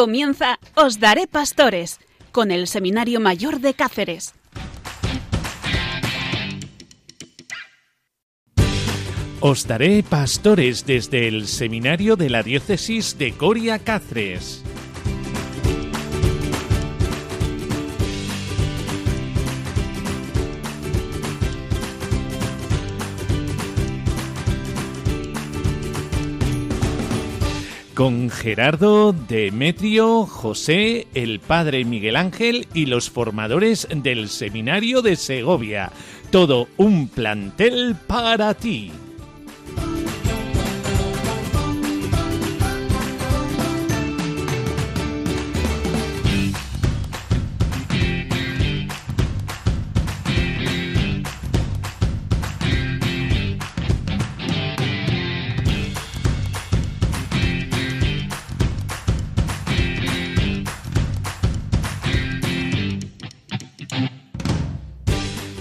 Comienza Os Daré Pastores con el Seminario Mayor de Cáceres. Os daré pastores desde el Seminario de la Diócesis de Coria Cáceres. Con Gerardo, Demetrio, José, el padre Miguel Ángel y los formadores del Seminario de Segovia. Todo un plantel para ti.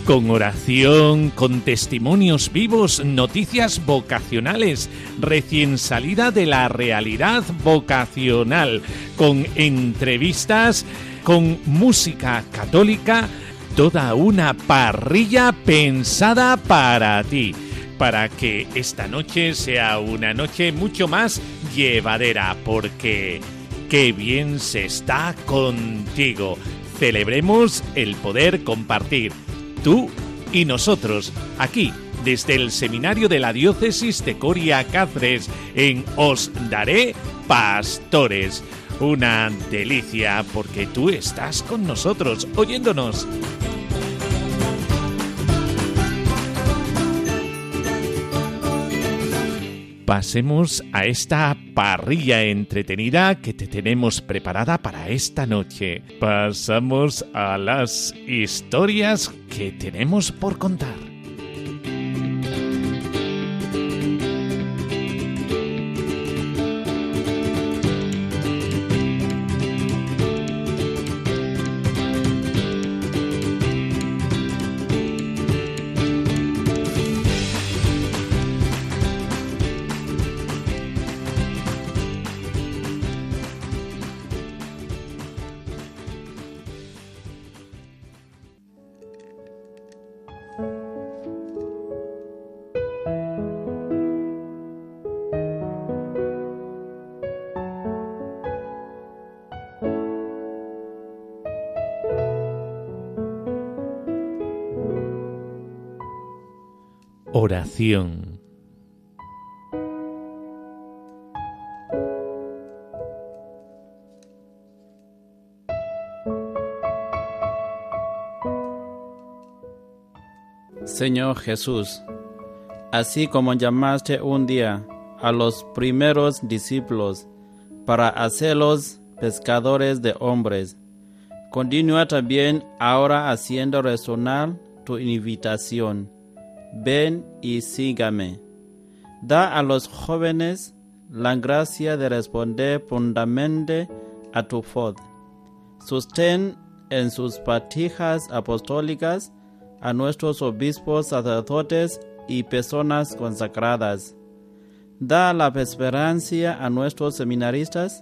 Con oración, con testimonios vivos, noticias vocacionales, recién salida de la realidad vocacional, con entrevistas, con música católica, toda una parrilla pensada para ti, para que esta noche sea una noche mucho más llevadera, porque qué bien se está contigo. Celebremos el poder compartir tú y nosotros, aquí, desde el Seminario de la Diócesis de Coria Cáceres, en Os Daré Pastores. Una delicia porque tú estás con nosotros, oyéndonos. Pasemos a esta parrilla entretenida que te tenemos preparada para esta noche. Pasamos a las historias que tenemos por contar. Oración. Señor Jesús, así como llamaste un día a los primeros discípulos para hacerlos pescadores de hombres, continúa también ahora haciendo resonar tu invitación ven y sígame. Da a los jóvenes la gracia de responder prontamente a tu voz. Sostén en sus patijas apostólicas a nuestros obispos, sacerdotes y personas consagradas. Da la perseverancia a nuestros seminaristas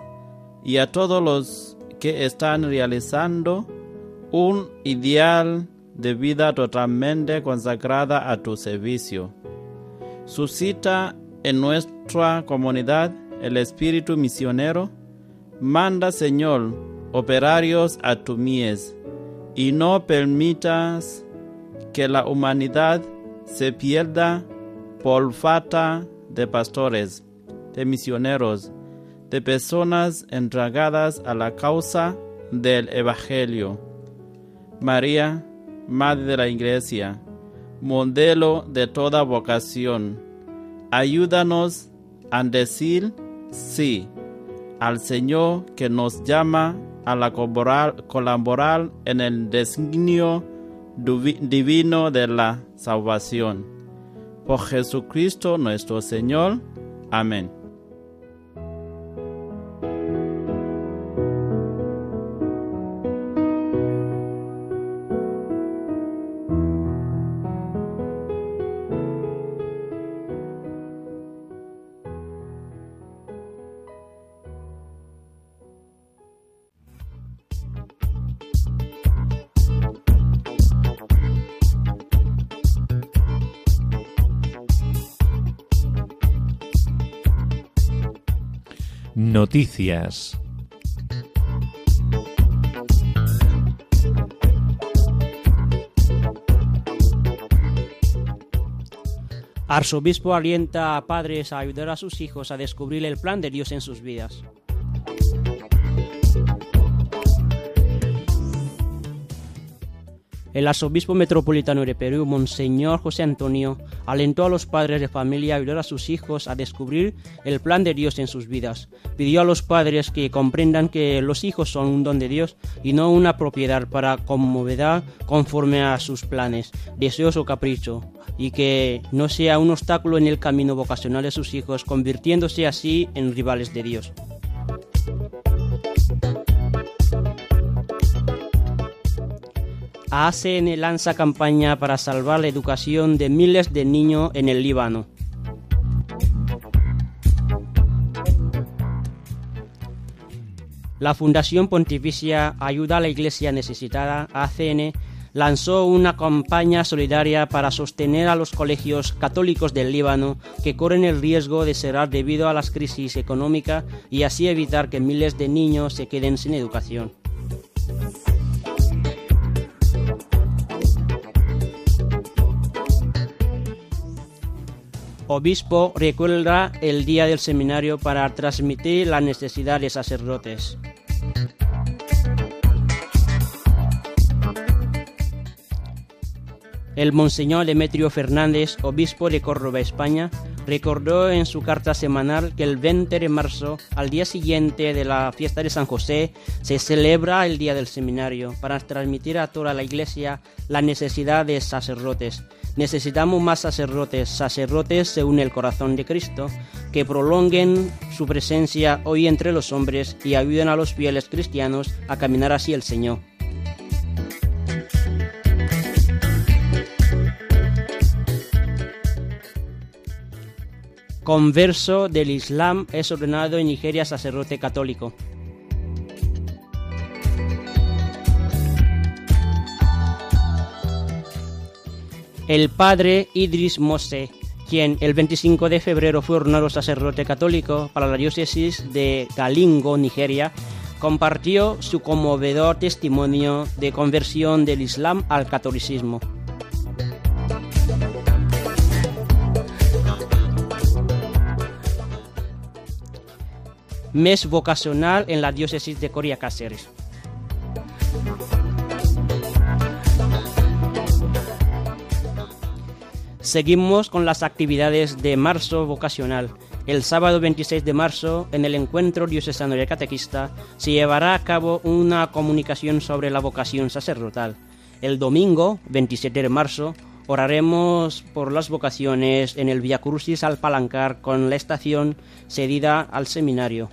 y a todos los que están realizando un ideal de vida totalmente consagrada a tu servicio. Suscita en nuestra comunidad el espíritu misionero. Manda, Señor, operarios a tu mies, y no permitas que la humanidad se pierda por falta de pastores, de misioneros, de personas entregadas a la causa del Evangelio. María, Madre de la Iglesia, modelo de toda vocación, ayúdanos a decir sí al Señor que nos llama a la colaborar en el designio divino de la salvación. Por Jesucristo nuestro Señor. Amén. Noticias. Arzobispo alienta a padres a ayudar a sus hijos a descubrir el plan de Dios en sus vidas. El arzobispo metropolitano de Perú, Monseñor José Antonio, alentó a los padres de familia a ayudar a sus hijos a descubrir el plan de Dios en sus vidas. Pidió a los padres que comprendan que los hijos son un don de Dios y no una propiedad para conmovedad conforme a sus planes, deseos o capricho, y que no sea un obstáculo en el camino vocacional de sus hijos, convirtiéndose así en rivales de Dios. ACN lanza campaña para salvar la educación de miles de niños en el Líbano. La Fundación Pontificia Ayuda a la Iglesia Necesitada, ACN, lanzó una campaña solidaria para sostener a los colegios católicos del Líbano que corren el riesgo de cerrar debido a las crisis económicas y así evitar que miles de niños se queden sin educación. Obispo recuerda el día del seminario para transmitir la necesidad de sacerdotes. El Monseñor Demetrio Fernández, obispo de Córdoba, España, recordó en su carta semanal que el 20 de marzo, al día siguiente de la fiesta de San José, se celebra el Día del Seminario para transmitir a toda la Iglesia la necesidad de sacerdotes, Necesitamos más sacerdotes, sacerdotes según el corazón de Cristo, que prolonguen su presencia hoy entre los hombres y ayuden a los fieles cristianos a caminar hacia el Señor. Converso del Islam es ordenado en Nigeria sacerdote católico. El padre Idris Mose, quien el 25 de febrero fue ordenado sacerdote católico para la diócesis de Galingo, Nigeria, compartió su conmovedor testimonio de conversión del Islam al catolicismo. Mes vocacional en la diócesis de Coria Cáceres. Seguimos con las actividades de marzo vocacional. El sábado 26 de marzo, en el encuentro diocesano de catequista, se llevará a cabo una comunicación sobre la vocación sacerdotal. El domingo 27 de marzo, oraremos por las vocaciones en el Via Crucis al Palancar con la estación cedida al seminario.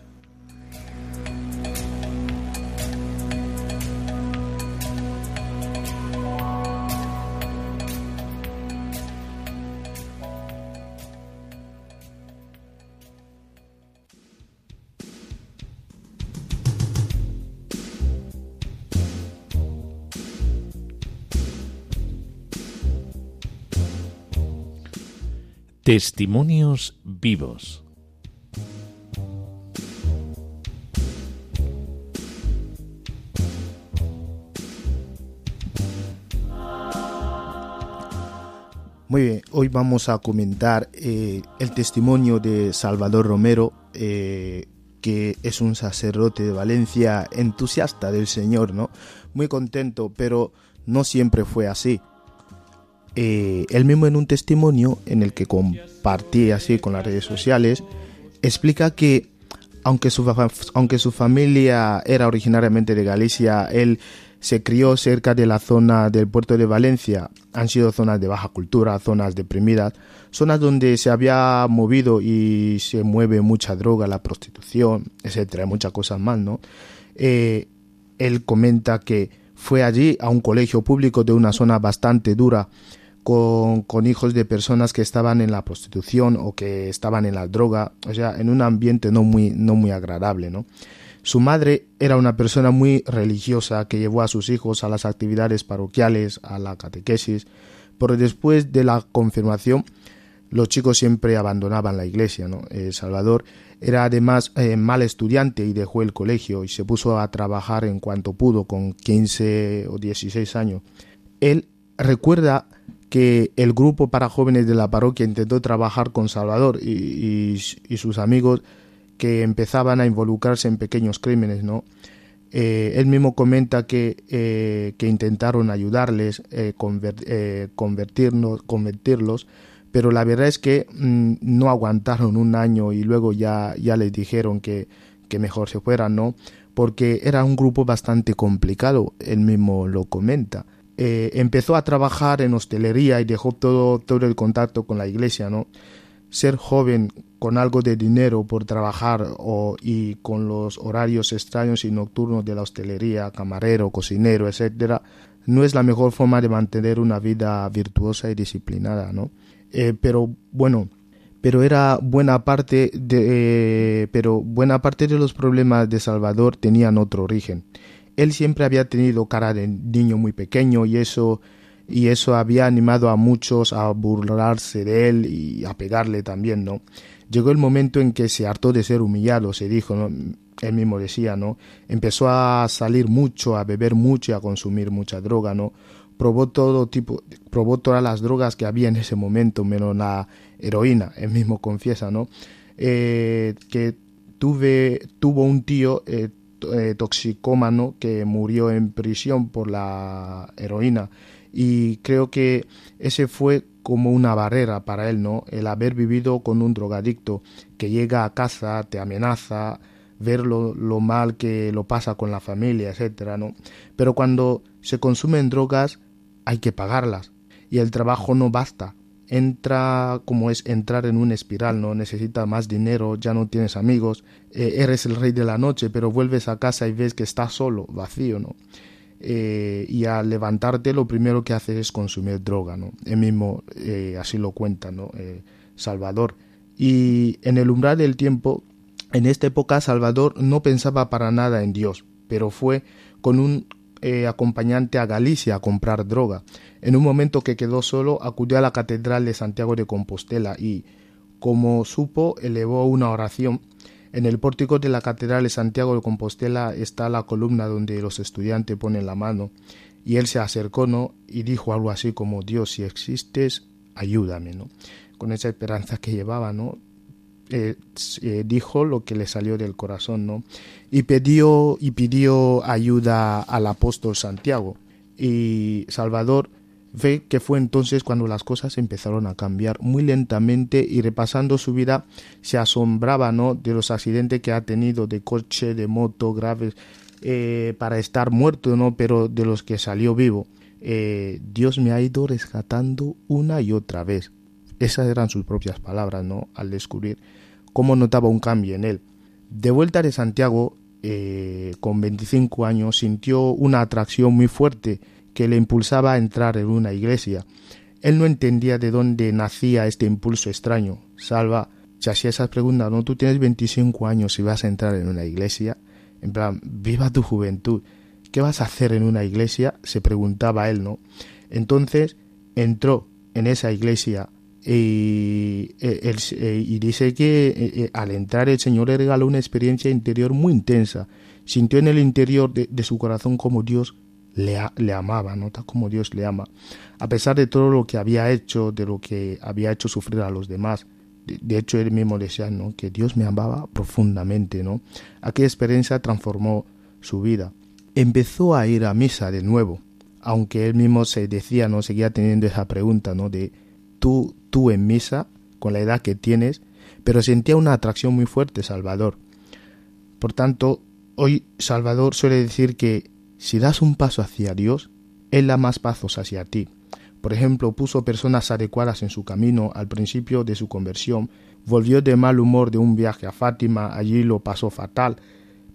Testimonios vivos. Muy bien, hoy vamos a comentar eh, el testimonio de Salvador Romero, eh, que es un sacerdote de Valencia entusiasta del Señor, ¿no? Muy contento, pero no siempre fue así. Eh, él mismo en un testimonio en el que compartí así con las redes sociales, explica que aunque su, aunque su familia era originariamente de Galicia, él se crió cerca de la zona del puerto de Valencia. Han sido zonas de baja cultura, zonas deprimidas, zonas donde se había movido y se mueve mucha droga, la prostitución, etcétera, muchas cosas más, ¿no? Eh, él comenta que fue allí a un colegio público de una zona bastante dura con, hijos de personas que estaban en la prostitución o que estaban en la droga, o sea, en un ambiente no muy, no muy agradable. Su madre era una persona muy religiosa que llevó a sus hijos a las actividades parroquiales, a la catequesis, pero después de la confirmación los chicos siempre abandonaban la iglesia. ¿no? Salvador era además eh, mal estudiante y dejó el colegio y se puso a trabajar en cuanto pudo con 15 o 16 años. Él recuerda que el grupo para jóvenes de la parroquia intentó trabajar con Salvador y, sus amigos que empezaban a involucrarse en pequeños crímenes, ¿no? Eh, él mismo comenta que, eh, que intentaron ayudarles, eh, convertirlos, pero la verdad es que mm, no aguantaron un año y luego ya, ya les dijeron que, que mejor se fueran, ¿no? Porque era un grupo bastante complicado, él mismo lo comenta. Eh, empezó a trabajar en hostelería y dejó todo, todo el contacto con la iglesia, ¿no? Ser joven con algo de dinero por trabajar o, y con los horarios extraños y nocturnos de la hostelería, camarero, cocinero, etcétera, no es la mejor forma de mantener una vida virtuosa y disciplinada, ¿no? Eh, pero bueno, pero era buena parte de, pero buena parte de los problemas de Salvador tenían otro origen él siempre había tenido cara de niño muy pequeño y eso y eso había animado a muchos a burlarse de él y a pegarle también, ¿no? Llegó el momento en que se hartó de ser humillado, se dijo, ¿no? él mismo decía, ¿no? Empezó a salir mucho, a beber mucho y a consumir mucha droga, ¿no? Probó todo tipo, probó todas las drogas que había en ese momento, menos la heroína, él mismo confiesa, ¿no? Eh, que tuve, tuvo un tío, eh, eh, toxicómano que murió en prisión por la heroína y creo que ese fue como una barrera para él, ¿no? El haber vivido con un drogadicto que llega a casa, te amenaza, ver lo, lo, mal que lo pasa con la familia, etcétera, ¿no? Pero cuando se consumen drogas hay que pagarlas y el trabajo no basta entra como es entrar en una espiral, ¿no? Necesita más dinero, ya no tienes amigos, eh, eres el rey de la noche, pero vuelves a casa y ves que estás solo, vacío, ¿no? Eh, y al levantarte lo primero que haces es consumir droga, ¿no? Él mismo eh, así lo cuenta, ¿no? Salvador. Y en el umbral del tiempo, en esta época Salvador no pensaba para nada en Dios, pero fue con un acompañante a Galicia a comprar droga. En un momento que quedó solo, acudió a la Catedral de Santiago de Compostela y, como supo, elevó una oración. En el pórtico de la Catedral de Santiago de Compostela está la columna donde los estudiantes ponen la mano, y él se acercó ¿no? y dijo algo así como Dios, si existes, ayúdame, ¿no? Con esa esperanza que llevaba, ¿no? Eh, eh, dijo lo que le salió del corazón, ¿no? Y pidió, y pidió ayuda al apóstol Santiago. Y Salvador Ve que fue entonces cuando las cosas empezaron a cambiar muy lentamente y repasando su vida se asombraba ¿no? de los accidentes que ha tenido de coche, de moto graves eh, para estar muerto, ¿no? pero de los que salió vivo. Dios me ha ido rescatando una y otra vez. Esas eran sus propias palabras, ¿no? Al descubrir cómo notaba un cambio en él. De vuelta de Santiago, eh, con 25 años, sintió una atracción muy fuerte que le impulsaba a entrar en una iglesia. Él no entendía de dónde nacía este impulso extraño. Salva se hacía esas preguntas, ¿no? Tú tienes 25 años y vas a entrar en una iglesia. En plan, viva tu juventud. ¿Qué vas a hacer en una iglesia? Se preguntaba él, ¿no? Entonces entró en esa iglesia y, eh, eh, y dice que eh, al entrar el Señor le regaló una experiencia interior muy intensa. Sintió en el interior de, de su corazón como Dios le, le amaba, nota como Dios le ama, a pesar de todo lo que había hecho, de lo que había hecho sufrir a los demás. De, hecho, él mismo decía ¿no? que Dios me amaba profundamente. ¿no? Aquella experiencia transformó su vida. Empezó a ir a misa de nuevo, aunque él mismo se decía, no seguía teniendo esa pregunta, ¿no? De tú, tú en misa, con la edad que tienes, pero sentía una atracción muy fuerte, Salvador. Por tanto, hoy Salvador suele decir que si das un paso hacia Dios, Él da más pasos hacia ti. Por ejemplo, puso personas adecuadas en su camino al principio de su conversión, volvió de mal humor de un viaje a Fátima, allí lo pasó fatal,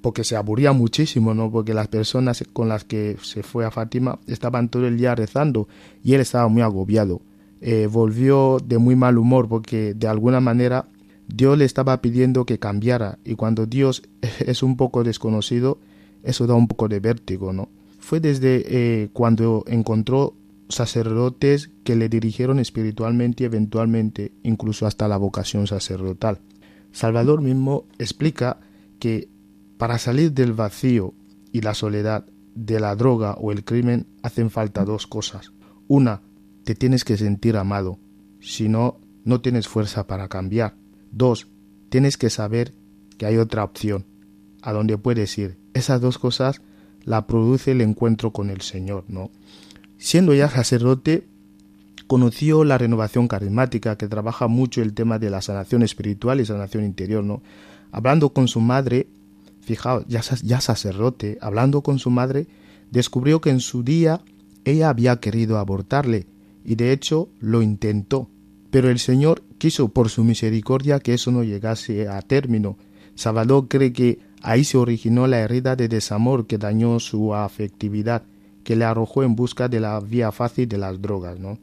porque se aburría muchísimo, ¿no? Porque las personas con las que se fue a Fátima estaban todo el día rezando y él estaba muy agobiado. Eh, volvió de muy mal humor porque de alguna manera Dios le estaba pidiendo que cambiara y cuando Dios es un poco desconocido, eso da un poco de vértigo, ¿no? Fue desde eh, cuando encontró sacerdotes que le dirigieron espiritualmente y eventualmente incluso hasta la vocación sacerdotal. Salvador mismo explica que para salir del vacío y la soledad de la droga o el crimen hacen falta dos cosas. Una, te tienes que sentir amado, si no, no tienes fuerza para cambiar. Dos, tienes que saber que hay otra opción, a donde puedes ir. Esas dos cosas la produce el encuentro con el Señor, ¿no? Siendo ya sacerdote, conoció la renovación carismática que trabaja mucho el tema de la sanación espiritual y sanación interior, ¿no? Hablando con su madre, fijaos, ya, ya sacerdote, hablando con su madre, descubrió que en su día ella había querido abortarle y de hecho lo intentó, pero el Señor quiso por su misericordia que eso no llegase a término. Salvador cree que ahí se originó la herida de desamor que dañó su afectividad, que le arrojó en busca de la vía fácil de las drogas, ¿no?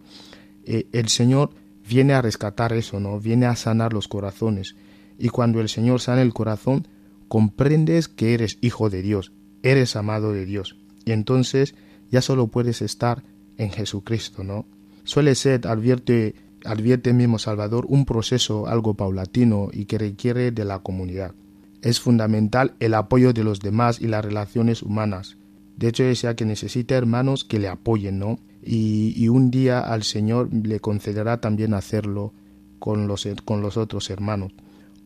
Eh, el Señor viene a rescatar eso, ¿no? Viene a sanar los corazones. Y cuando el Señor sana el corazón, comprendes que eres hijo de Dios, eres amado de Dios. Y entonces ya solo puedes estar en Jesucristo, ¿no? Suele ser, advierte mismo Salvador, un proceso algo paulatino y que requiere de la comunidad. Es fundamental el apoyo de los demás y las relaciones humanas. De hecho, decía que necesita hermanos que le apoyen, ¿no? Y, un día al Señor le concederá también hacerlo con los, con los otros hermanos.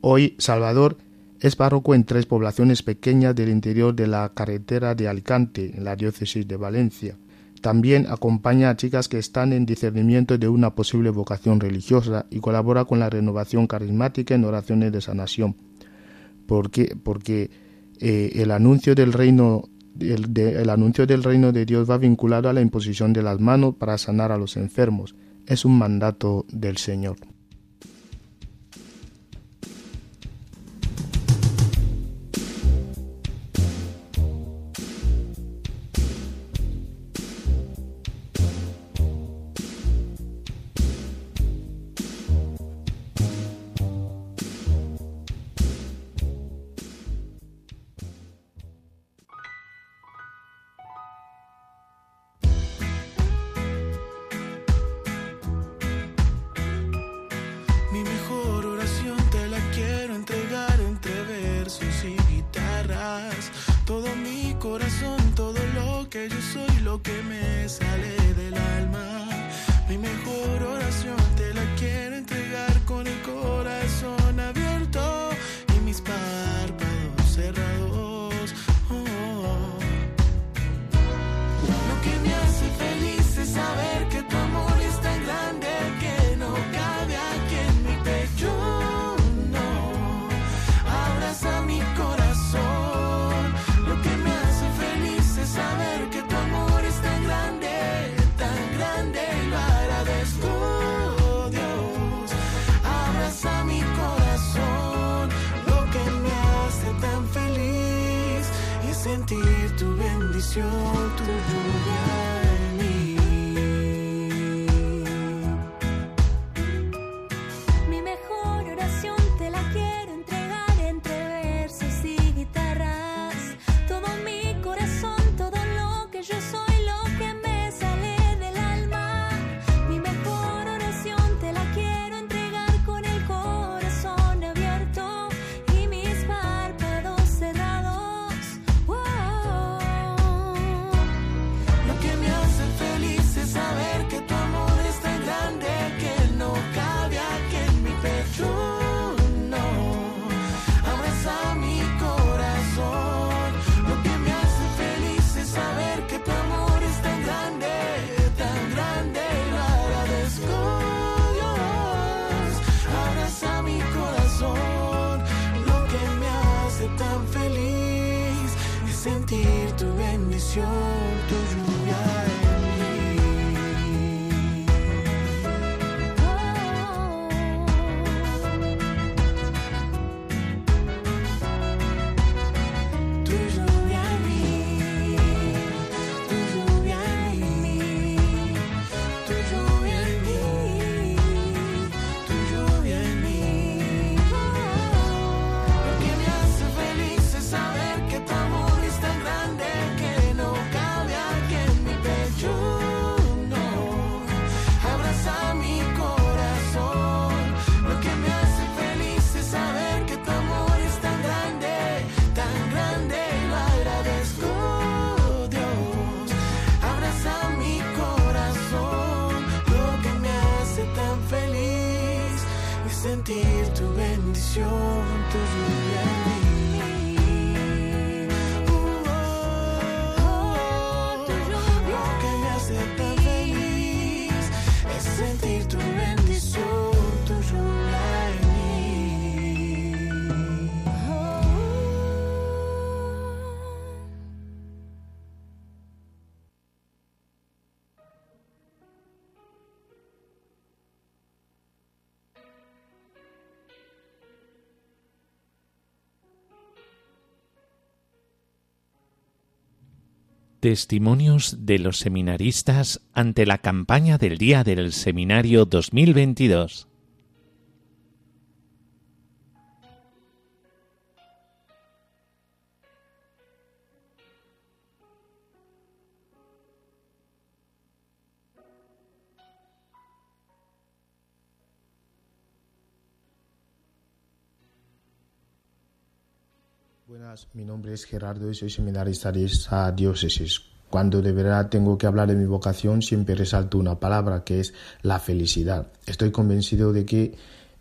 Hoy Salvador es párroco en tres poblaciones pequeñas del interior de la carretera de Alicante, en la diócesis de Valencia. También acompaña a chicas que están en discernimiento de una posible vocación religiosa y colabora con la renovación carismática en oraciones de sanación. Porque, porque eh, el anuncio del reino el, anuncio del reino de Dios va vinculado a la imposición de las manos para sanar a los enfermos. Es un mandato del Señor. Testimonios de los seminaristas ante la campaña del Día del Seminario 2022. Buenas, mi nombre es Gerardo y soy seminarista de esta diócesis. Cuando de verdad tengo que hablar de mi vocación, siempre resalto una palabra que es la felicidad. Estoy convencido de que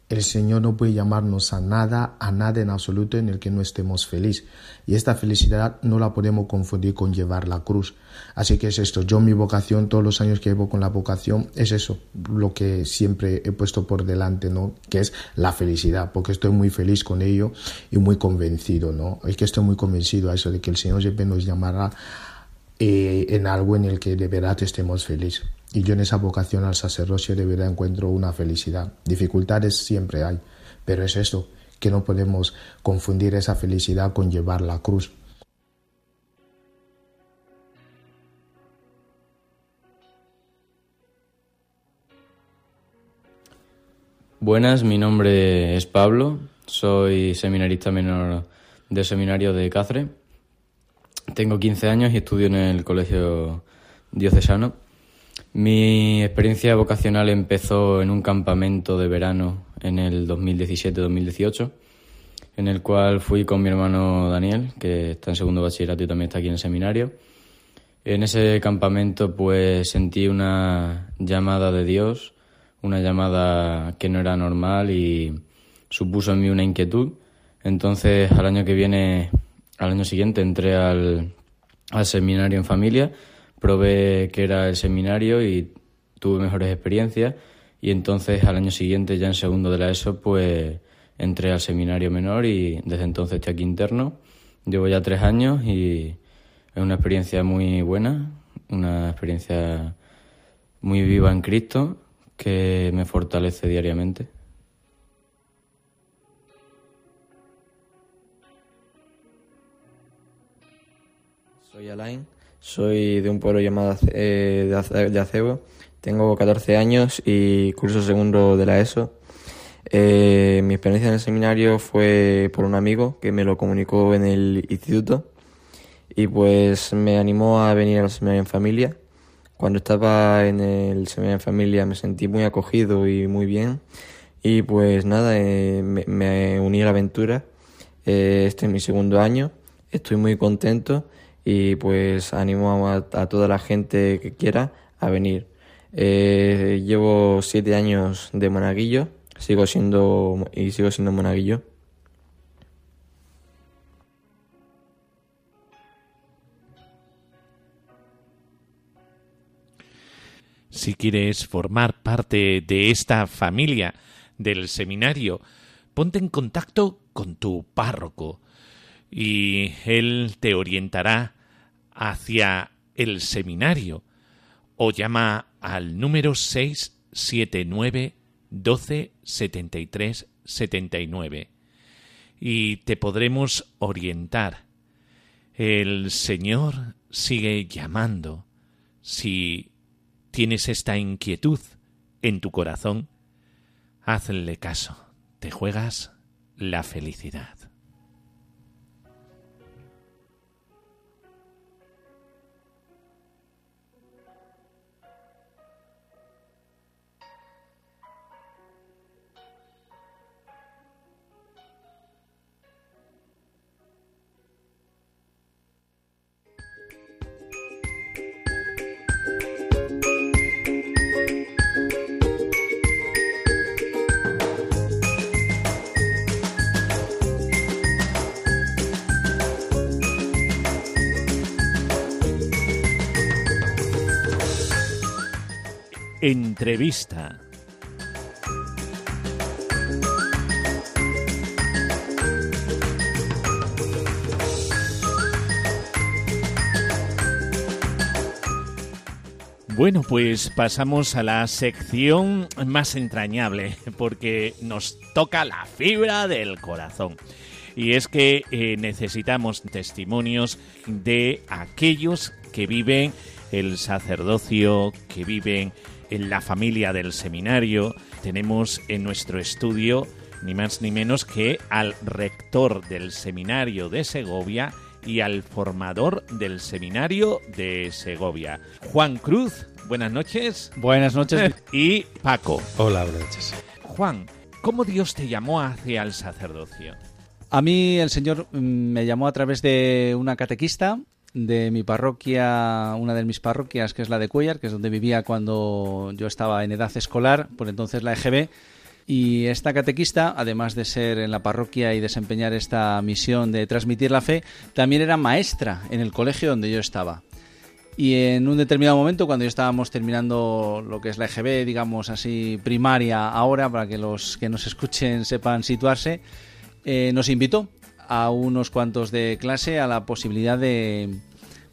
el Señor no puede llamarnos a nada, a nada en absoluto en el que no estemos felices. Y esta felicidad no la podemos confundir con llevar la cruz. Así que es esto. Yo mi vocación, todos los años que llevo con la vocación, es eso, lo que siempre he puesto por delante, ¿no? Que es la felicidad, porque estoy muy feliz con ello y muy convencido, ¿no? Es que estoy muy convencido a eso de que el Señor siempre nos llamará eh, en algo en el que de verdad estemos felices. Y yo en esa vocación al sacerdocio de verdad encuentro una felicidad. Dificultades siempre hay, pero es esto, que no podemos confundir esa felicidad con llevar la cruz. Buenas, mi nombre es Pablo, soy seminarista menor del seminario de Cáceres. Tengo 15 años y estudio en el colegio diocesano. Mi experiencia vocacional empezó en un campamento de verano en el 2017-2018, en el cual fui con mi hermano Daniel, que está en segundo bachillerato y también está aquí en el seminario. En ese campamento pues sentí una llamada de Dios, una llamada que no era normal y supuso en mí una inquietud. Entonces al año que viene, al año siguiente entré al, al seminario en familia probé que era el seminario y tuve mejores experiencias y entonces al año siguiente ya en segundo de la ESO pues entré al seminario menor y desde entonces estoy aquí interno. Llevo ya tres años y es una experiencia muy buena, una experiencia muy viva en Cristo que me fortalece diariamente. Soy Alain, soy de un pueblo llamado eh, de Ace- de Acebo, tengo 14 años y curso segundo de la ESO. Eh, mi experiencia en el seminario fue por un amigo que me lo comunicó en el instituto y pues me animó a venir al seminario en familia. Cuando estaba en el seminario en familia me sentí muy acogido y muy bien y pues nada, eh, me, uní a la aventura. Este es mi segundo año, estoy muy contento y pues animo a, toda la gente que quiera a venir. Eh, llevo siete años de monaguillo, sigo siendo y sigo siendo monaguillo. Si quieres formar parte de esta familia del seminario, ponte en contacto con tu párroco y él te orientará hacia el seminario o llama al número 679 12 73 79 y te podremos orientar. El Señor sigue llamando. Si tienes esta inquietud en tu corazón, hazle caso. Te juegas la felicidad. Entrevista. Bueno, pues pasamos a la sección más entrañable, porque nos toca la fibra del corazón. Y es que eh, necesitamos testimonios de aquellos que viven el sacerdocio, que viven en la familia del seminario. Tenemos en nuestro estudio ni más ni menos que al rector del seminario de Segovia, y al formador del seminario de Segovia. Juan Cruz, buenas noches. Buenas noches. Y Paco. Hola, buenas noches. Juan, ¿cómo Dios te llamó hacia el sacerdocio? A mí el Señor mm, me llamó a través de una catequista de mi parroquia, una de mis parroquias, que es la de Cuellar, que es donde vivía cuando yo estaba en edad escolar, por entonces la EGB, y esta catequista, además de ser en la parroquia y desempeñar esta misión de transmitir la fe, también era maestra en el colegio donde yo estaba. Y en un determinado momento, cuando ya estábamos terminando lo que es la EGB, digamos así, primaria ahora, para que los que nos escuchen sepan situarse, eh, nos invitó a unos cuantos de clase a la posibilidad de,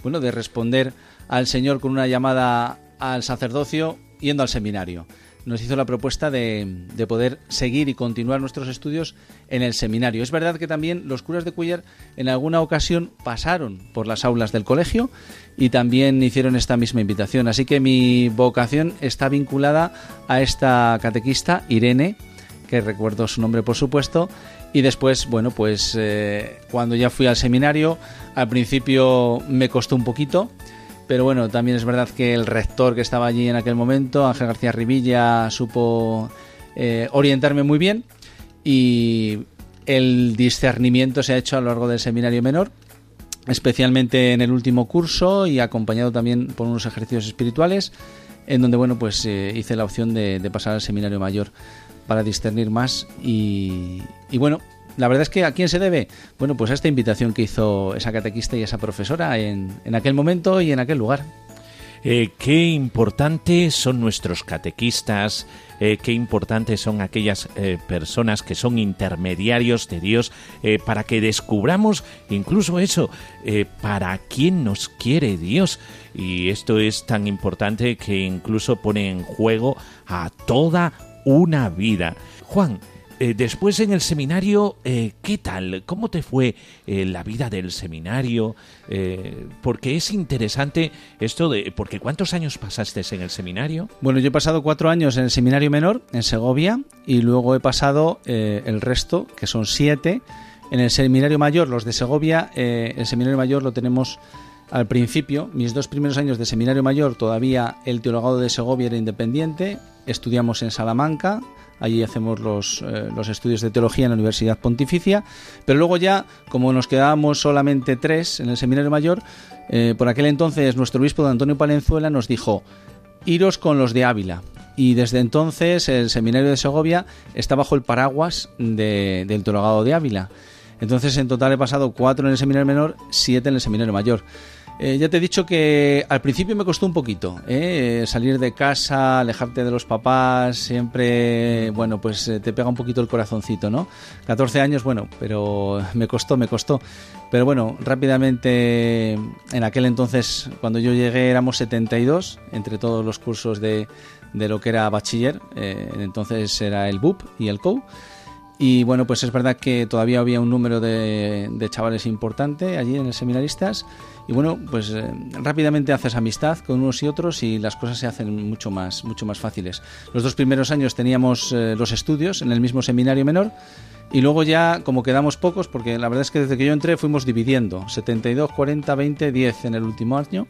bueno, de responder al Señor con una llamada al sacerdocio yendo al seminario nos hizo la propuesta de, de, poder seguir y continuar nuestros estudios en el seminario. Es verdad que también los curas de Cuellar en alguna ocasión pasaron por las aulas del colegio y también hicieron esta misma invitación. Así que mi vocación está vinculada a esta catequista, Irene, que recuerdo su nombre por supuesto, y después, bueno, pues eh, cuando ya fui al seminario, al principio me costó un poquito, pero bueno, también es verdad que el rector que estaba allí en aquel momento, Ángel García Rivilla, supo eh, orientarme muy bien y el discernimiento se ha hecho a lo largo del seminario menor, especialmente en el último curso y acompañado también por unos ejercicios espirituales, en donde bueno, pues eh, hice la opción de, de, pasar al seminario mayor para discernir más y, y bueno, la verdad es que ¿a quién se debe? Bueno, pues a esta invitación que hizo esa catequista y esa profesora en, en aquel momento y en aquel lugar. Eh, qué importantes son nuestros catequistas, eh, qué importantes son aquellas eh, personas que son intermediarios de Dios para que descubramos incluso eso, para quién nos quiere Dios. Y esto es tan importante que incluso pone en juego a toda una vida. Juan, eh, después en el seminario, eh, ¿qué tal? ¿Cómo te fue eh, la vida del seminario? Porque es interesante esto de... Porque ¿cuántos años pasaste en el seminario? Bueno, yo he pasado cuatro años en el seminario menor, en Segovia, y luego he pasado el resto, que son siete, en el seminario mayor. Los de Segovia, el seminario mayor lo tenemos al principio. Mis dos primeros años de seminario mayor, todavía el teologado de Segovia era independiente. Estudiamos en Salamanca, allí hacemos los, eh, los, estudios de teología en la Universidad Pontificia, pero luego ya, como nos quedábamos solamente tres en el seminario mayor, eh, por aquel entonces nuestro obispo de Antonio Palenzuela nos dijo, iros con los de Ávila. Y desde entonces el seminario de Segovia está bajo el paraguas de, del teologado de Ávila. Entonces en total he pasado cuatro en el seminario menor, siete en el seminario mayor. Eh, ya te he dicho que al principio me costó un poquito ¿eh? salir de casa, alejarte de los papás, siempre, bueno, pues eh, te pega un poquito el corazoncito, ¿no? 14 años, bueno, pero me costó, me costó. Pero bueno, rápidamente, en aquel entonces, cuando yo llegué éramos 72, entre todos los cursos de, de lo que era bachiller, eh, entonces era el BUP y el COU. Y bueno, pues es verdad que todavía había un número de, de chavales importante allí en el seminaristas. Y bueno, pues eh, rápidamente haces amistad con unos y otros y las cosas se hacen mucho más, mucho más fáciles. Los dos primeros años teníamos eh, los estudios en el mismo seminario menor. Y luego ya, como quedamos pocos, porque la verdad es que desde que yo entré fuimos dividiendo, 72, 40, 20, 10 en el último año.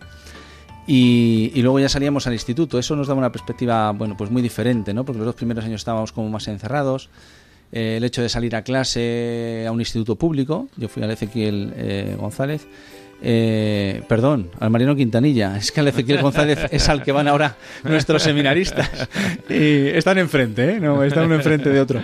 Y, y, luego ya salíamos al instituto. Eso nos daba una perspectiva, bueno, pues muy diferente, ¿no? Porque los dos primeros años estábamos como más encerrados. Eh, el hecho de salir a clase a un instituto público, yo fui al Ezequiel eh, González, eh, perdón, al Mariano Quintanilla. Es que al Ezequiel González es al que van ahora nuestros seminaristas. Y están enfrente, ¿eh? No, están uno enfrente de otro.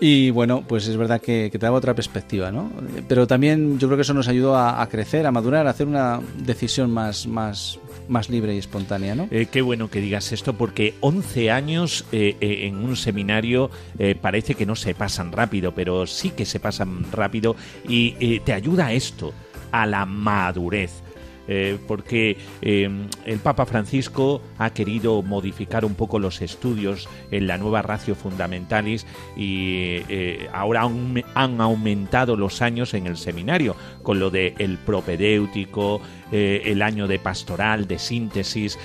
Y bueno, pues es verdad que, que, te daba otra perspectiva, ¿no? Pero también yo creo que eso nos ayudó a, a, crecer, a madurar, a hacer una decisión más, más más libre y espontánea, ¿no? Eh, qué bueno que digas esto porque 11 años eh, eh, en un seminario eh, parece que no se pasan rápido, pero sí que se pasan rápido y eh, te ayuda a esto, a la madurez. Eh, porque eh, el Papa Francisco ha querido modificar un poco los estudios en la nueva ratio fundamentalis y eh, ahora han, aumentado los años en el seminario con lo de el propedéutico, el año de pastoral, de síntesis.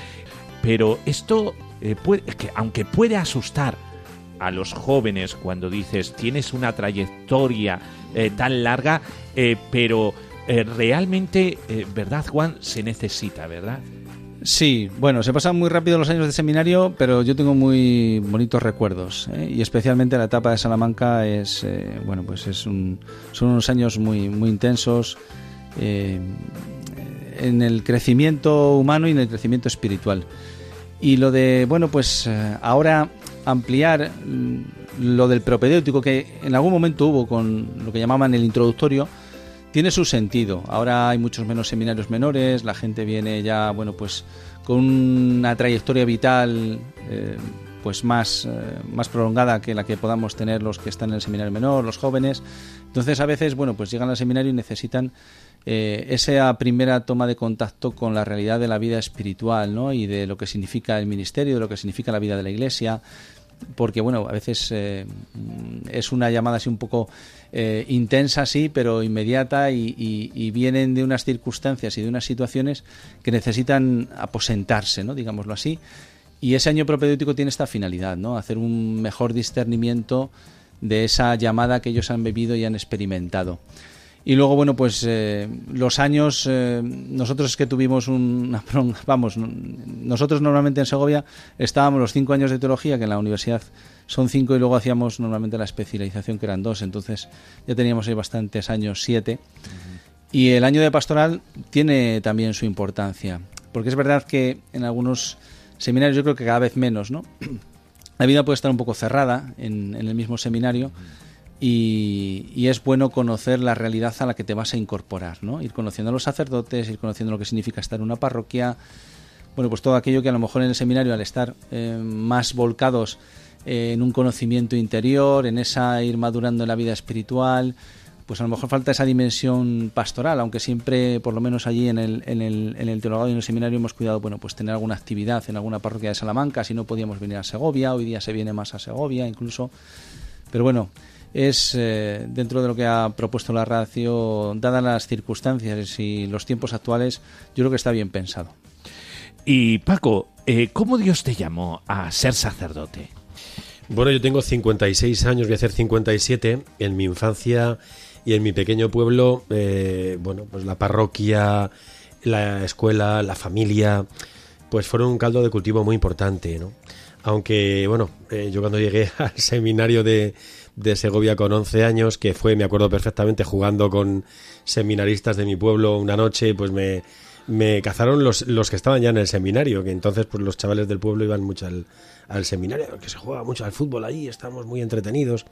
Pero esto, que aunque puede asustar a los jóvenes cuando dices tienes una trayectoria tan larga, pero eh, realmente, eh, ¿verdad, Juan? Se necesita, ¿verdad? Sí, bueno, se pasan muy rápido los años de seminario, pero yo tengo muy bonitos recuerdos ¿eh? y especialmente la etapa de Salamanca es, bueno, pues es un, son unos años muy, muy intensos en el crecimiento humano y en el crecimiento espiritual. Y lo de, bueno, pues ahora ampliar mm, lo del propedéutico que en algún momento hubo con lo que llamaban el introductorio, tiene su sentido. Ahora hay muchos menos seminarios menores, la gente viene ya, bueno, pues con una trayectoria vital eh, pues más, eh, más prolongada que la que podamos tener los que están en el seminario menor, los jóvenes. Entonces a veces, bueno, pues llegan al seminario y necesitan eh, esa primera toma de contacto con la realidad de la vida espiritual, ¿no? Y de lo que significa el ministerio, de lo que significa la vida de la iglesia porque bueno, a veces eh, es una llamada así un poco eh, intensa, sí, pero inmediata y, y- vienen de unas circunstancias y de unas situaciones que necesitan aposentarse, ¿no? digámoslo así. Y ese año propedéutico tiene esta finalidad, ¿no? hacer un mejor discernimiento de esa llamada que ellos han bebido y han experimentado. Y luego, bueno, pues eh, los años, eh, nosotros es que tuvimos una, vamos, nosotros normalmente en Segovia estábamos los cinco años de teología, que en la universidad son cinco, y luego hacíamos normalmente la especialización, que eran dos, entonces ya teníamos ahí bastantes años, siete. Y el año de pastoral tiene también su importancia, porque es verdad que en algunos seminarios, yo creo que cada vez menos, ¿no? La vida puede estar un poco cerrada en el mismo seminario y, y es bueno conocer la realidad a la que te vas a incorporar, ¿no? Ir conociendo a los sacerdotes, ir conociendo lo que significa estar en una parroquia, bueno, pues todo aquello que a lo mejor en el seminario, al estar eh, más volcados eh, en un conocimiento interior, en esa ir madurando en la vida espiritual, pues a lo mejor falta esa dimensión pastoral, aunque siempre, por lo menos allí en el, en el, en el teologado y en el seminario hemos cuidado, bueno, pues tener alguna actividad en alguna parroquia de Salamanca, si no podíamos venir a Segovia, hoy día se viene más a Segovia incluso, pero bueno, es eh, dentro de lo que ha propuesto la ratio, dadas las circunstancias y los tiempos actuales, yo creo que está bien pensado. Y Paco, eh, ¿cómo Dios te llamó a ser sacerdote? Bueno, yo tengo 56 años, voy a hacer 57. En mi infancia y en mi pequeño pueblo, eh, bueno, pues la parroquia, la escuela, la familia, pues fueron un caldo de cultivo muy importante, ¿no? Aunque, bueno, eh, yo cuando llegué al seminario de, de Segovia con 11 años, que fue, me acuerdo perfectamente, jugando con seminaristas de mi pueblo una noche, pues me, me cazaron los, los que estaban ya en el seminario, que entonces pues los chavales del pueblo iban mucho al, seminario, que se juega mucho al fútbol allí, estamos muy entretenidos.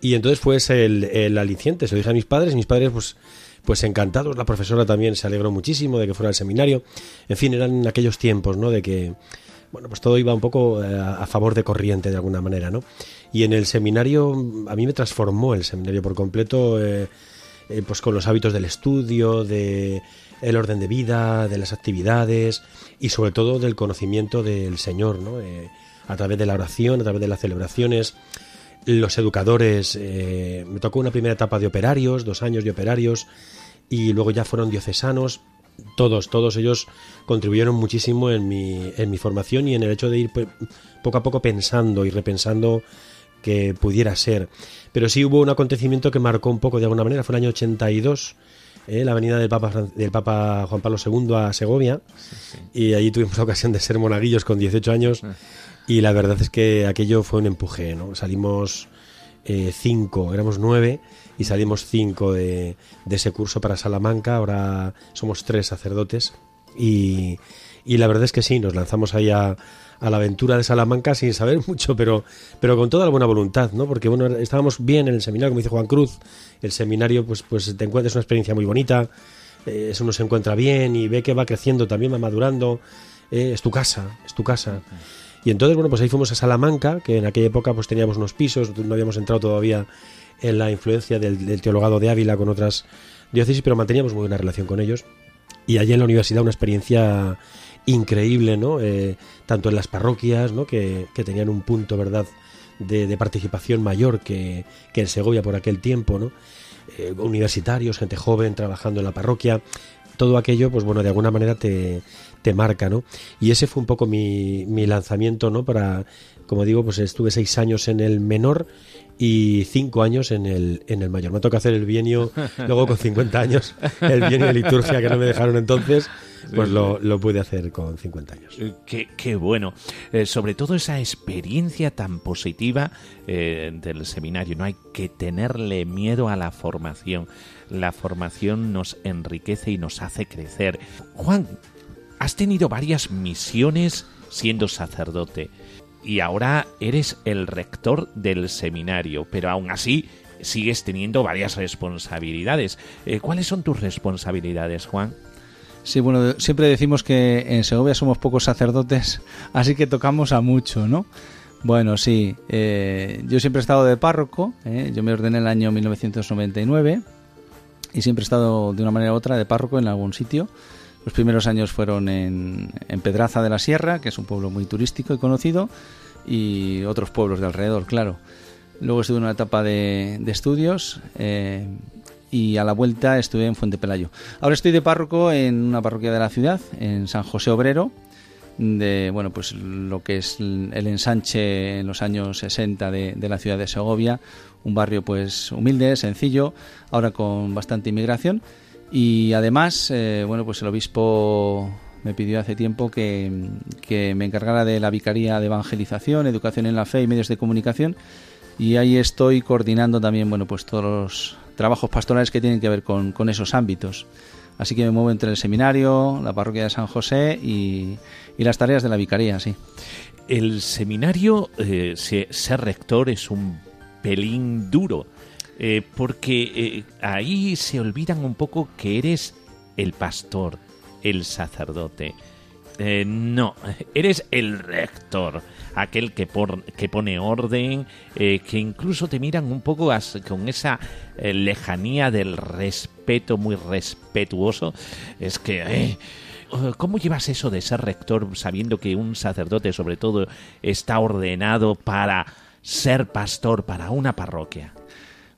Y entonces fue el, el aliciente, se lo dije a mis padres, y mis padres pues, pues encantados, la profesora también se alegró muchísimo de que fuera al seminario. En fin, eran aquellos tiempos, ¿no? De que, bueno, pues todo iba un poco eh, a favor de corriente de alguna manera, ¿no? Y en el seminario, a mí me transformó el seminario por completo, eh, eh, pues con los hábitos del estudio, de el orden de vida, de las actividades y sobre todo del conocimiento del Señor, ¿no? Eh, a través de la oración, a través de las celebraciones. Los educadores, me tocó una primera etapa de operarios, dos años de operarios, y luego ya fueron diocesanos. Todos, todos ellos contribuyeron muchísimo en mi, en mi formación y en el hecho de ir pues, poco a poco pensando y repensando que pudiera ser. Pero sí hubo un acontecimiento que marcó un poco de alguna manera, fue el año 82, eh, la venida del Papa, del Papa Juan Pablo II a Segovia, y allí tuvimos la ocasión de ser monaguillos con 18 años, y la verdad es que aquello fue un empuje, ¿no? Salimos eh, cinco, éramos nueve, y salimos cinco de, de ese curso para Salamanca, ahora somos tres sacerdotes, y, y la verdad es que sí, nos lanzamos ahí a, a la aventura de Salamanca sin saber mucho, pero, pero con toda la buena voluntad, ¿no? Porque bueno, estábamos bien en el seminario, como dice Juan Cruz, el seminario pues, pues te encuentras una experiencia muy bonita, eh, eso no se encuentra bien y ve que va creciendo, también va madurando, eh, es tu casa, es tu casa. Y entonces, bueno, pues ahí fuimos a Salamanca, que en aquella época pues teníamos unos pisos, no habíamos entrado todavía en la influencia del, del teologado de Ávila con otras diócesis, pero manteníamos muy buena relación con ellos. Y allí en la universidad una experiencia increíble, ¿no? Eh, tanto en las parroquias, ¿no? Que, que tenían un punto, ¿verdad?, de, participación mayor que, que en Segovia por aquel tiempo, ¿no? Eh, universitarios, gente joven trabajando en la parroquia, todo aquello, pues bueno, de alguna manera te, te marca, ¿no? Y ese fue un poco mi, mi lanzamiento, ¿no? Para, como digo, pues estuve seis años en el menor y cinco años en el, en el mayor. Me toca hacer el bienio, luego con 50 años, el bienio de liturgia que no me dejaron entonces, pues lo, lo pude hacer con 50 años. Eh, Qué, qué bueno. Eh, sobre todo esa experiencia tan positiva eh, del seminario. No hay que tenerle miedo a la formación. La formación nos enriquece y nos hace crecer. Juan, has tenido varias misiones siendo sacerdote y ahora eres el rector del seminario, pero aún así sigues teniendo varias responsabilidades. Eh, ¿Cuáles son tus responsabilidades, Juan? Sí, bueno, siempre decimos que en Segovia somos pocos sacerdotes, así que tocamos a mucho, ¿no? Bueno, sí, eh, yo siempre he estado de párroco, ¿eh? yo me ordené en el año 1999 y siempre he estado de una manera u otra de párroco en algún sitio. Los primeros años fueron en, en Pedraza de la Sierra, que es un pueblo muy turístico y conocido, y otros pueblos de alrededor, claro. Luego estuve en una etapa de, de estudios eh, y a la vuelta estuve en Fuente Pelayo. Ahora estoy de párroco en una parroquia de la ciudad, en San José Obrero, de bueno pues lo que es el ensanche en los años 60 de, de la ciudad de Segovia, un barrio pues humilde, sencillo, ahora con bastante inmigración y además eh, bueno pues el obispo me pidió hace tiempo que, que me encargara de la vicaría de evangelización, educación en la fe y medios de comunicación y ahí estoy coordinando también bueno pues todos los trabajos pastorales que tienen que ver con, con esos ámbitos. Así que me muevo entre el seminario, la parroquia de San José y, y las tareas de la vicaría, sí. El seminario, eh, se- ser rector es un pelín duro, eh, porque eh, ahí se olvidan un poco que eres el pastor, el sacerdote. Eh, no, eres el rector, aquel que, por- que pone orden, eh, que incluso te miran un poco con esa eh, lejanía del respeto muy respetuoso. Es que... ¿Cómo llevas eso de ser rector sabiendo que un sacerdote sobre todo está ordenado para ser pastor para una parroquia?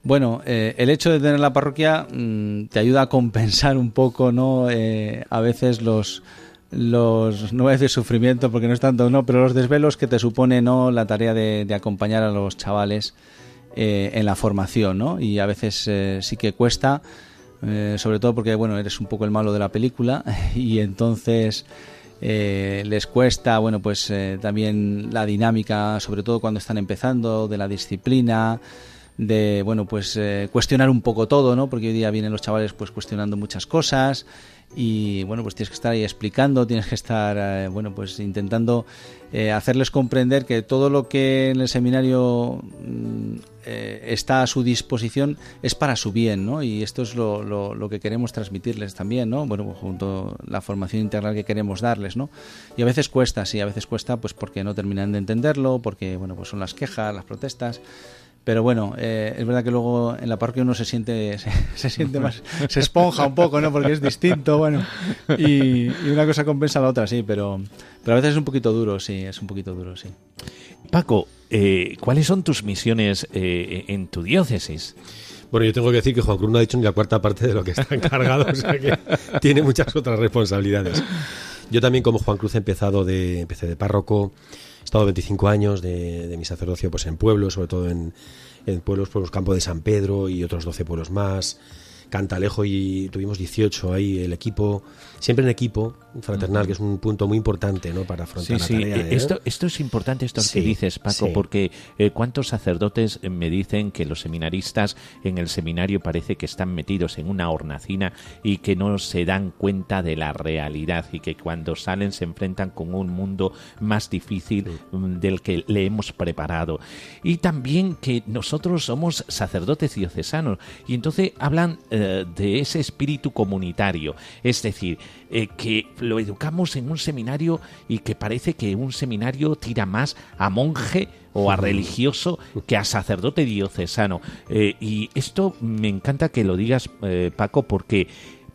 Bueno, eh, el hecho de tener la parroquia mm, te ayuda a compensar un poco, ¿no? Eh, a veces los, los, no voy a decir sufrimiento porque no es tanto, no, pero los desvelos que te supone, ¿no? La tarea de, acompañar a los chavales eh, en la formación, ¿no? Y a veces eh, sí que cuesta, eh, sobre todo porque, bueno, eres un poco el malo de la película y entonces eh, les cuesta, bueno, pues eh, también la dinámica, sobre todo cuando están empezando, de la disciplina, de, bueno, pues eh, cuestionar un poco todo, ¿no? Porque hoy día vienen los chavales pues cuestionando muchas cosas y, bueno, pues tienes que estar ahí explicando, tienes que estar, eh, bueno, pues intentando eh, hacerles comprender que todo lo que en el seminario mm, eh, está a su disposición es para su bien, ¿no? Y esto es lo, lo, que queremos transmitirles también, ¿no? Bueno, pues junto a la formación integral que queremos darles, ¿no? Y a veces cuesta, sí, a veces cuesta, pues porque no terminan de entenderlo, porque, bueno, pues son las quejas, las protestas. Pero bueno, eh, es verdad que luego en la parroquia uno se siente, se, se siente más, se esponja un poco, ¿no? Porque es distinto, bueno. Y, y una cosa compensa a la otra, sí, pero, pero a veces es un poquito duro, sí, es un poquito duro, sí. Paco, eh, ¿cuáles son tus misiones eh, en tu diócesis? Bueno, yo tengo que decir que Juan Cruz no ha dicho ni la cuarta parte de lo que está encargado, o sea que tiene muchas otras responsabilidades. Yo también como Juan Cruz he empezado de, empecé de párroco, estado 25 años de, de mi sacerdocio pues en pueblos, sobre todo en, en pueblos, pueblos Campo de San Pedro y otros 12 pueblos más, Cantalejo y tuvimos 18 ahí, el equipo, siempre en equipo fraternal, que es un punto muy importante ¿no? para afrontar Sí, sí, la tarea. eh, ¿eh? esto, esto es importante, esto Sí, que dices, Paco, sí. porque eh, cuántos sacerdotes eh, me dicen que los seminaristas en el seminario parece que están metidos en una hornacina y que no se dan cuenta de la realidad y que cuando salen se enfrentan con un mundo más difícil mm, del que le hemos preparado. Y también que nosotros somos sacerdotes diocesanos y entonces hablan eh, de ese espíritu comunitario. Es decir, eh, que lo educamos en un seminario y que parece que un seminario tira más a monje o a religioso que a sacerdote diocesano. Eh, y esto me encanta que lo digas, eh, Paco, porque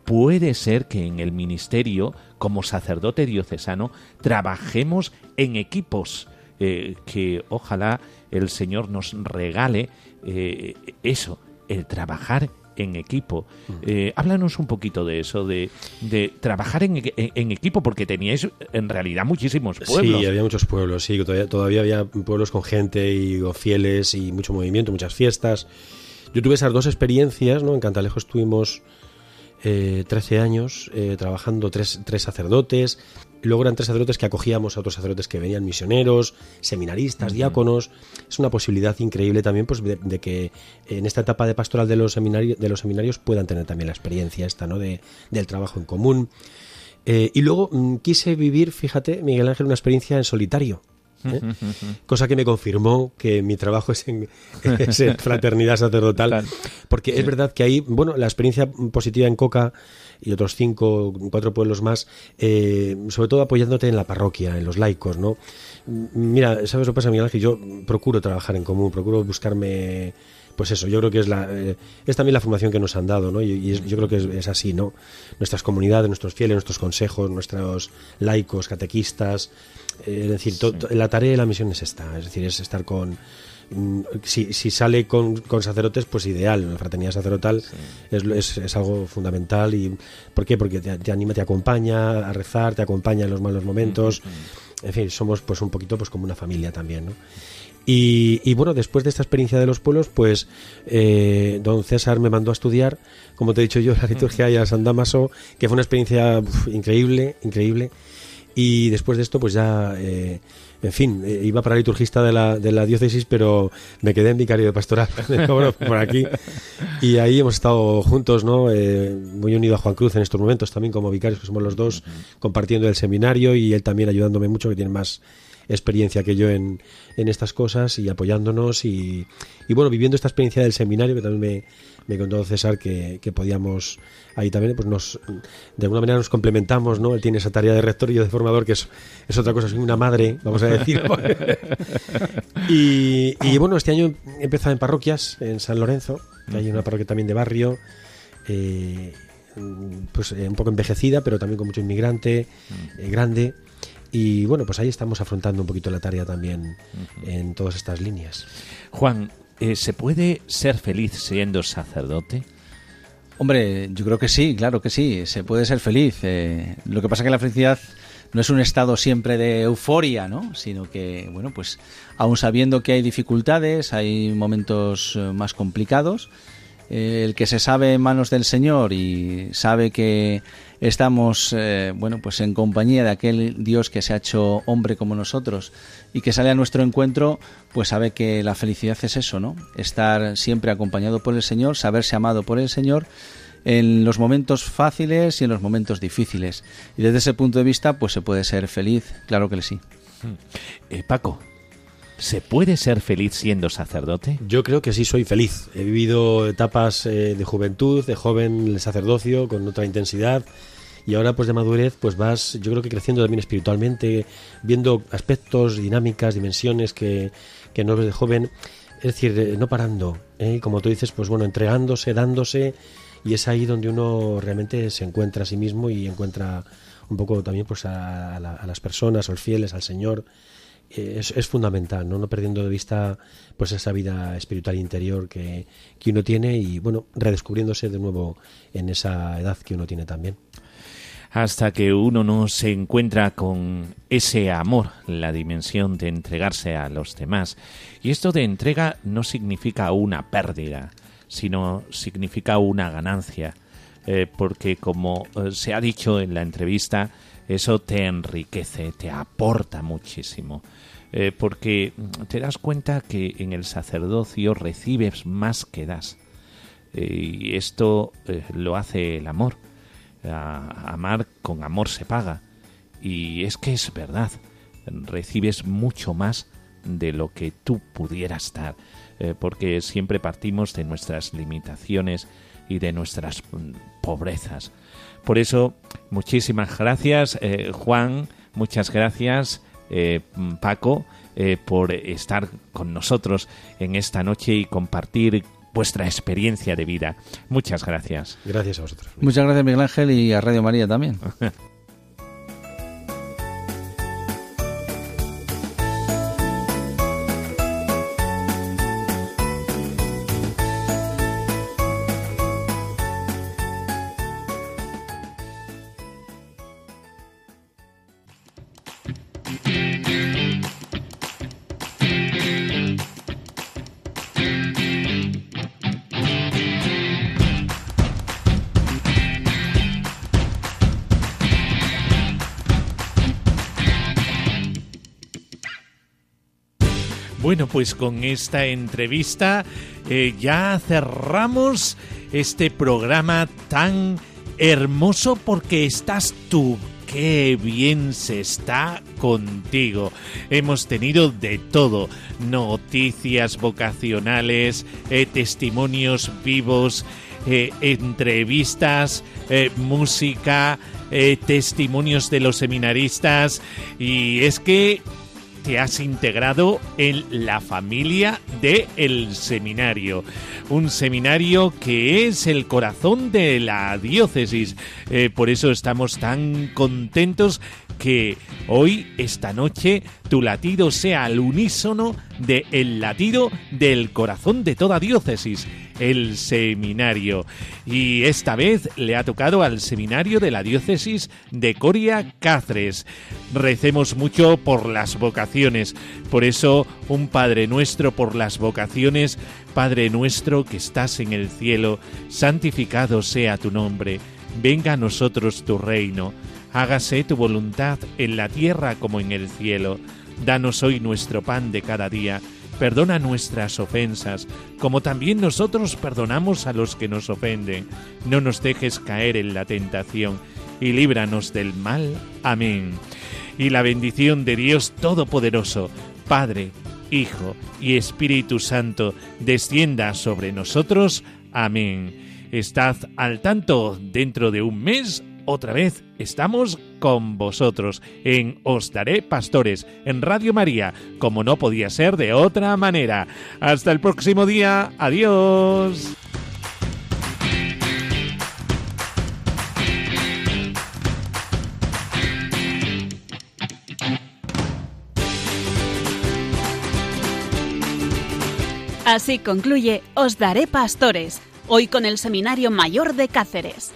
puede ser que en el ministerio, como sacerdote diocesano, trabajemos en equipos. eh, que ojalá el Señor nos regale eh, eso, el trabajar en equipo. Eh, háblanos un poquito de eso, de, de trabajar en, en- en equipo, porque teníais en realidad muchísimos pueblos. Sí, había muchos pueblos, sí, todavía, todavía había pueblos con gente y fieles y mucho movimiento, muchas fiestas. Yo tuve esas dos experiencias, ¿no? En Cantalejo estuvimos eh, 13 años eh, trabajando tres, tres sacerdotes. Luego eran tres sacerdotes que acogíamos a otros sacerdotes que venían misioneros, seminaristas, diáconos. Es una posibilidad increíble también pues, de, de que en esta etapa de pastoral de los, seminarios, de los seminarios puedan tener también la experiencia esta, ¿no? De, del trabajo en común. Eh, y luego mm, quise vivir, fíjate, Miguel Ángel, una experiencia en solitario. ¿eh? Cosa que me confirmó que mi trabajo es en, es en fraternidad sacerdotal. Porque es verdad que ahí, bueno, la experiencia positiva en Coca y otros cinco, cuatro pueblos más, eh, sobre todo apoyándote en la parroquia, en los laicos, ¿no? Mira, ¿sabes lo que pasa, Miguel Ángel? Yo procuro trabajar en común, procuro buscarme pues eso, yo creo que es la eh, es también la formación que nos han dado, ¿no? Y, y es- yo creo que es, es así, ¿no? Nuestras comunidades, nuestros fieles, nuestros consejos, nuestros laicos, catequistas, eh, es decir, la tarea y la misión es esta, es decir, es estar con si, si sale con, con sacerdotes, pues ideal, la fraternidad sacerdotal es, es, es algo fundamental y ¿por qué? Porque te, te anima, te acompaña a rezar, te acompaña en los malos momentos, en fin, somos pues un poquito pues como una familia también, ¿no? Y, y bueno, después de esta experiencia de los pueblos, pues eh, don César me mandó a estudiar, como te he dicho yo, la liturgia y a San Damaso, que fue una experiencia uf, increíble, increíble. Y después de esto, pues ya, eh, en fin, eh, iba para liturgista de la, de la diócesis, pero me quedé en vicario de pastoral, bueno, por aquí. Y ahí hemos estado juntos, ¿no? Eh, muy unido a Juan Cruz en estos momentos, también como vicarios, que somos los dos, compartiendo el seminario y él también ayudándome mucho, que tiene más experiencia que yo en, en estas cosas y apoyándonos y, y bueno, viviendo esta experiencia del seminario que también me, me contó César que, que podíamos ahí también pues nos de alguna manera nos complementamos, ¿no? Él tiene esa tarea de rector y yo de formador que es, es otra cosa, soy una madre, vamos a decir. y, y bueno, este año he empezado en parroquias, en San Lorenzo, que hay una parroquia también de barrio, eh, pues eh, un poco envejecida, pero también con mucho inmigrante, eh, grande. Y bueno, pues ahí estamos afrontando un poquito la tarea también en todas estas líneas. Juan, eh, ¿se puede ser feliz siendo sacerdote? Hombre, yo creo que sí, claro que sí, se puede ser feliz. eh, lo que pasa es que la felicidad no es un estado siempre de euforia, ¿no? Sino que, bueno, pues aún sabiendo que hay dificultades, hay momentos eh, más complicados, el que se sabe en manos del Señor y sabe que estamos, eh, bueno, pues en compañía de aquel Dios que se ha hecho hombre como nosotros y que sale a nuestro encuentro, pues sabe que la felicidad es eso, ¿no? Estar siempre acompañado por el Señor, saberse amado por el Señor en los momentos fáciles y en los momentos difíciles. Y desde ese punto de vista, pues se puede ser feliz, claro que sí. Eh, Paco, ¿se puede ser feliz siendo sacerdote? Yo creo que sí soy feliz. He vivido etapas eh, de juventud, de joven, el sacerdocio, con otra intensidad. Y ahora, pues de madurez, pues vas, yo creo que creciendo también espiritualmente, viendo aspectos, dinámicas, dimensiones que, que no ves de joven. Es decir, eh, no parando. ¿eh? Como tú dices, pues bueno, entregándose, dándose. Y es ahí donde uno realmente se encuentra a sí mismo y encuentra un poco también pues a, a la- a las personas, a los fieles, al Señor es, es fundamental, ¿no? no perdiendo de vista pues esa vida espiritual interior que, que uno tiene y bueno, redescubriéndose de nuevo en esa edad que uno tiene también. Hasta que uno no se encuentra con ese amor, la dimensión de entregarse a los demás. Y esto de entrega no significa una pérdida, sino significa una ganancia. Eh, porque como eh, se ha dicho en la entrevista, eso te enriquece, te aporta muchísimo. Eh, porque te das cuenta que en el sacerdocio recibes más que das. Eh, y esto eh, lo hace el amor. A- amar con amor se paga. Y es que es verdad. Recibes mucho más de lo que tú pudieras dar, porque siempre partimos de nuestras limitaciones y de nuestras mm, pobrezas. Por eso, muchísimas gracias, eh, Juan, muchas gracias, eh, Paco, eh, por estar con nosotros en esta noche y compartir vuestra experiencia de vida. Muchas gracias. Gracias a vosotros. Muchas gracias, Miguel Ángel, y a Radio María también. pues con esta entrevista eh, ya cerramos este programa tan hermoso porque estás tú. Qué bien se está contigo. Hemos tenido de todo. Noticias vocacionales, eh, testimonios vivos, eh, entrevistas, música, testimonios de los seminaristas. Y es que te has integrado en la familia de el seminario. Un seminario que es el corazón de la diócesis. Eh, por eso estamos tan contentos que hoy, esta noche, tu latido sea al unísono del el latido del corazón de toda diócesis, el seminario. Y esta vez le ha tocado al seminario de la diócesis de Coria Cáceres. Recemos mucho por las vocaciones. Por eso, un Padre nuestro por las vocaciones, Padre nuestro que estás en el cielo, santificado sea tu nombre. Venga a nosotros tu reino hágase tu voluntad en la tierra como en el cielo. Danos hoy nuestro pan de cada día. Perdona nuestras ofensas, como también nosotros perdonamos a los que nos ofenden. No nos dejes caer en la tentación, y líbranos del mal. Amén. Y la bendición de Dios Todopoderoso, Padre, Hijo y Espíritu Santo, descienda sobre nosotros. Amén. Estad al tanto dentro de un mes otra vez estamos con vosotros en Os Daré Pastores, en Radio María, como no podía ser de otra manera. Hasta el próximo día. Adiós. Así concluye Os Daré Pastores, hoy con el Seminario Mayor de Cáceres.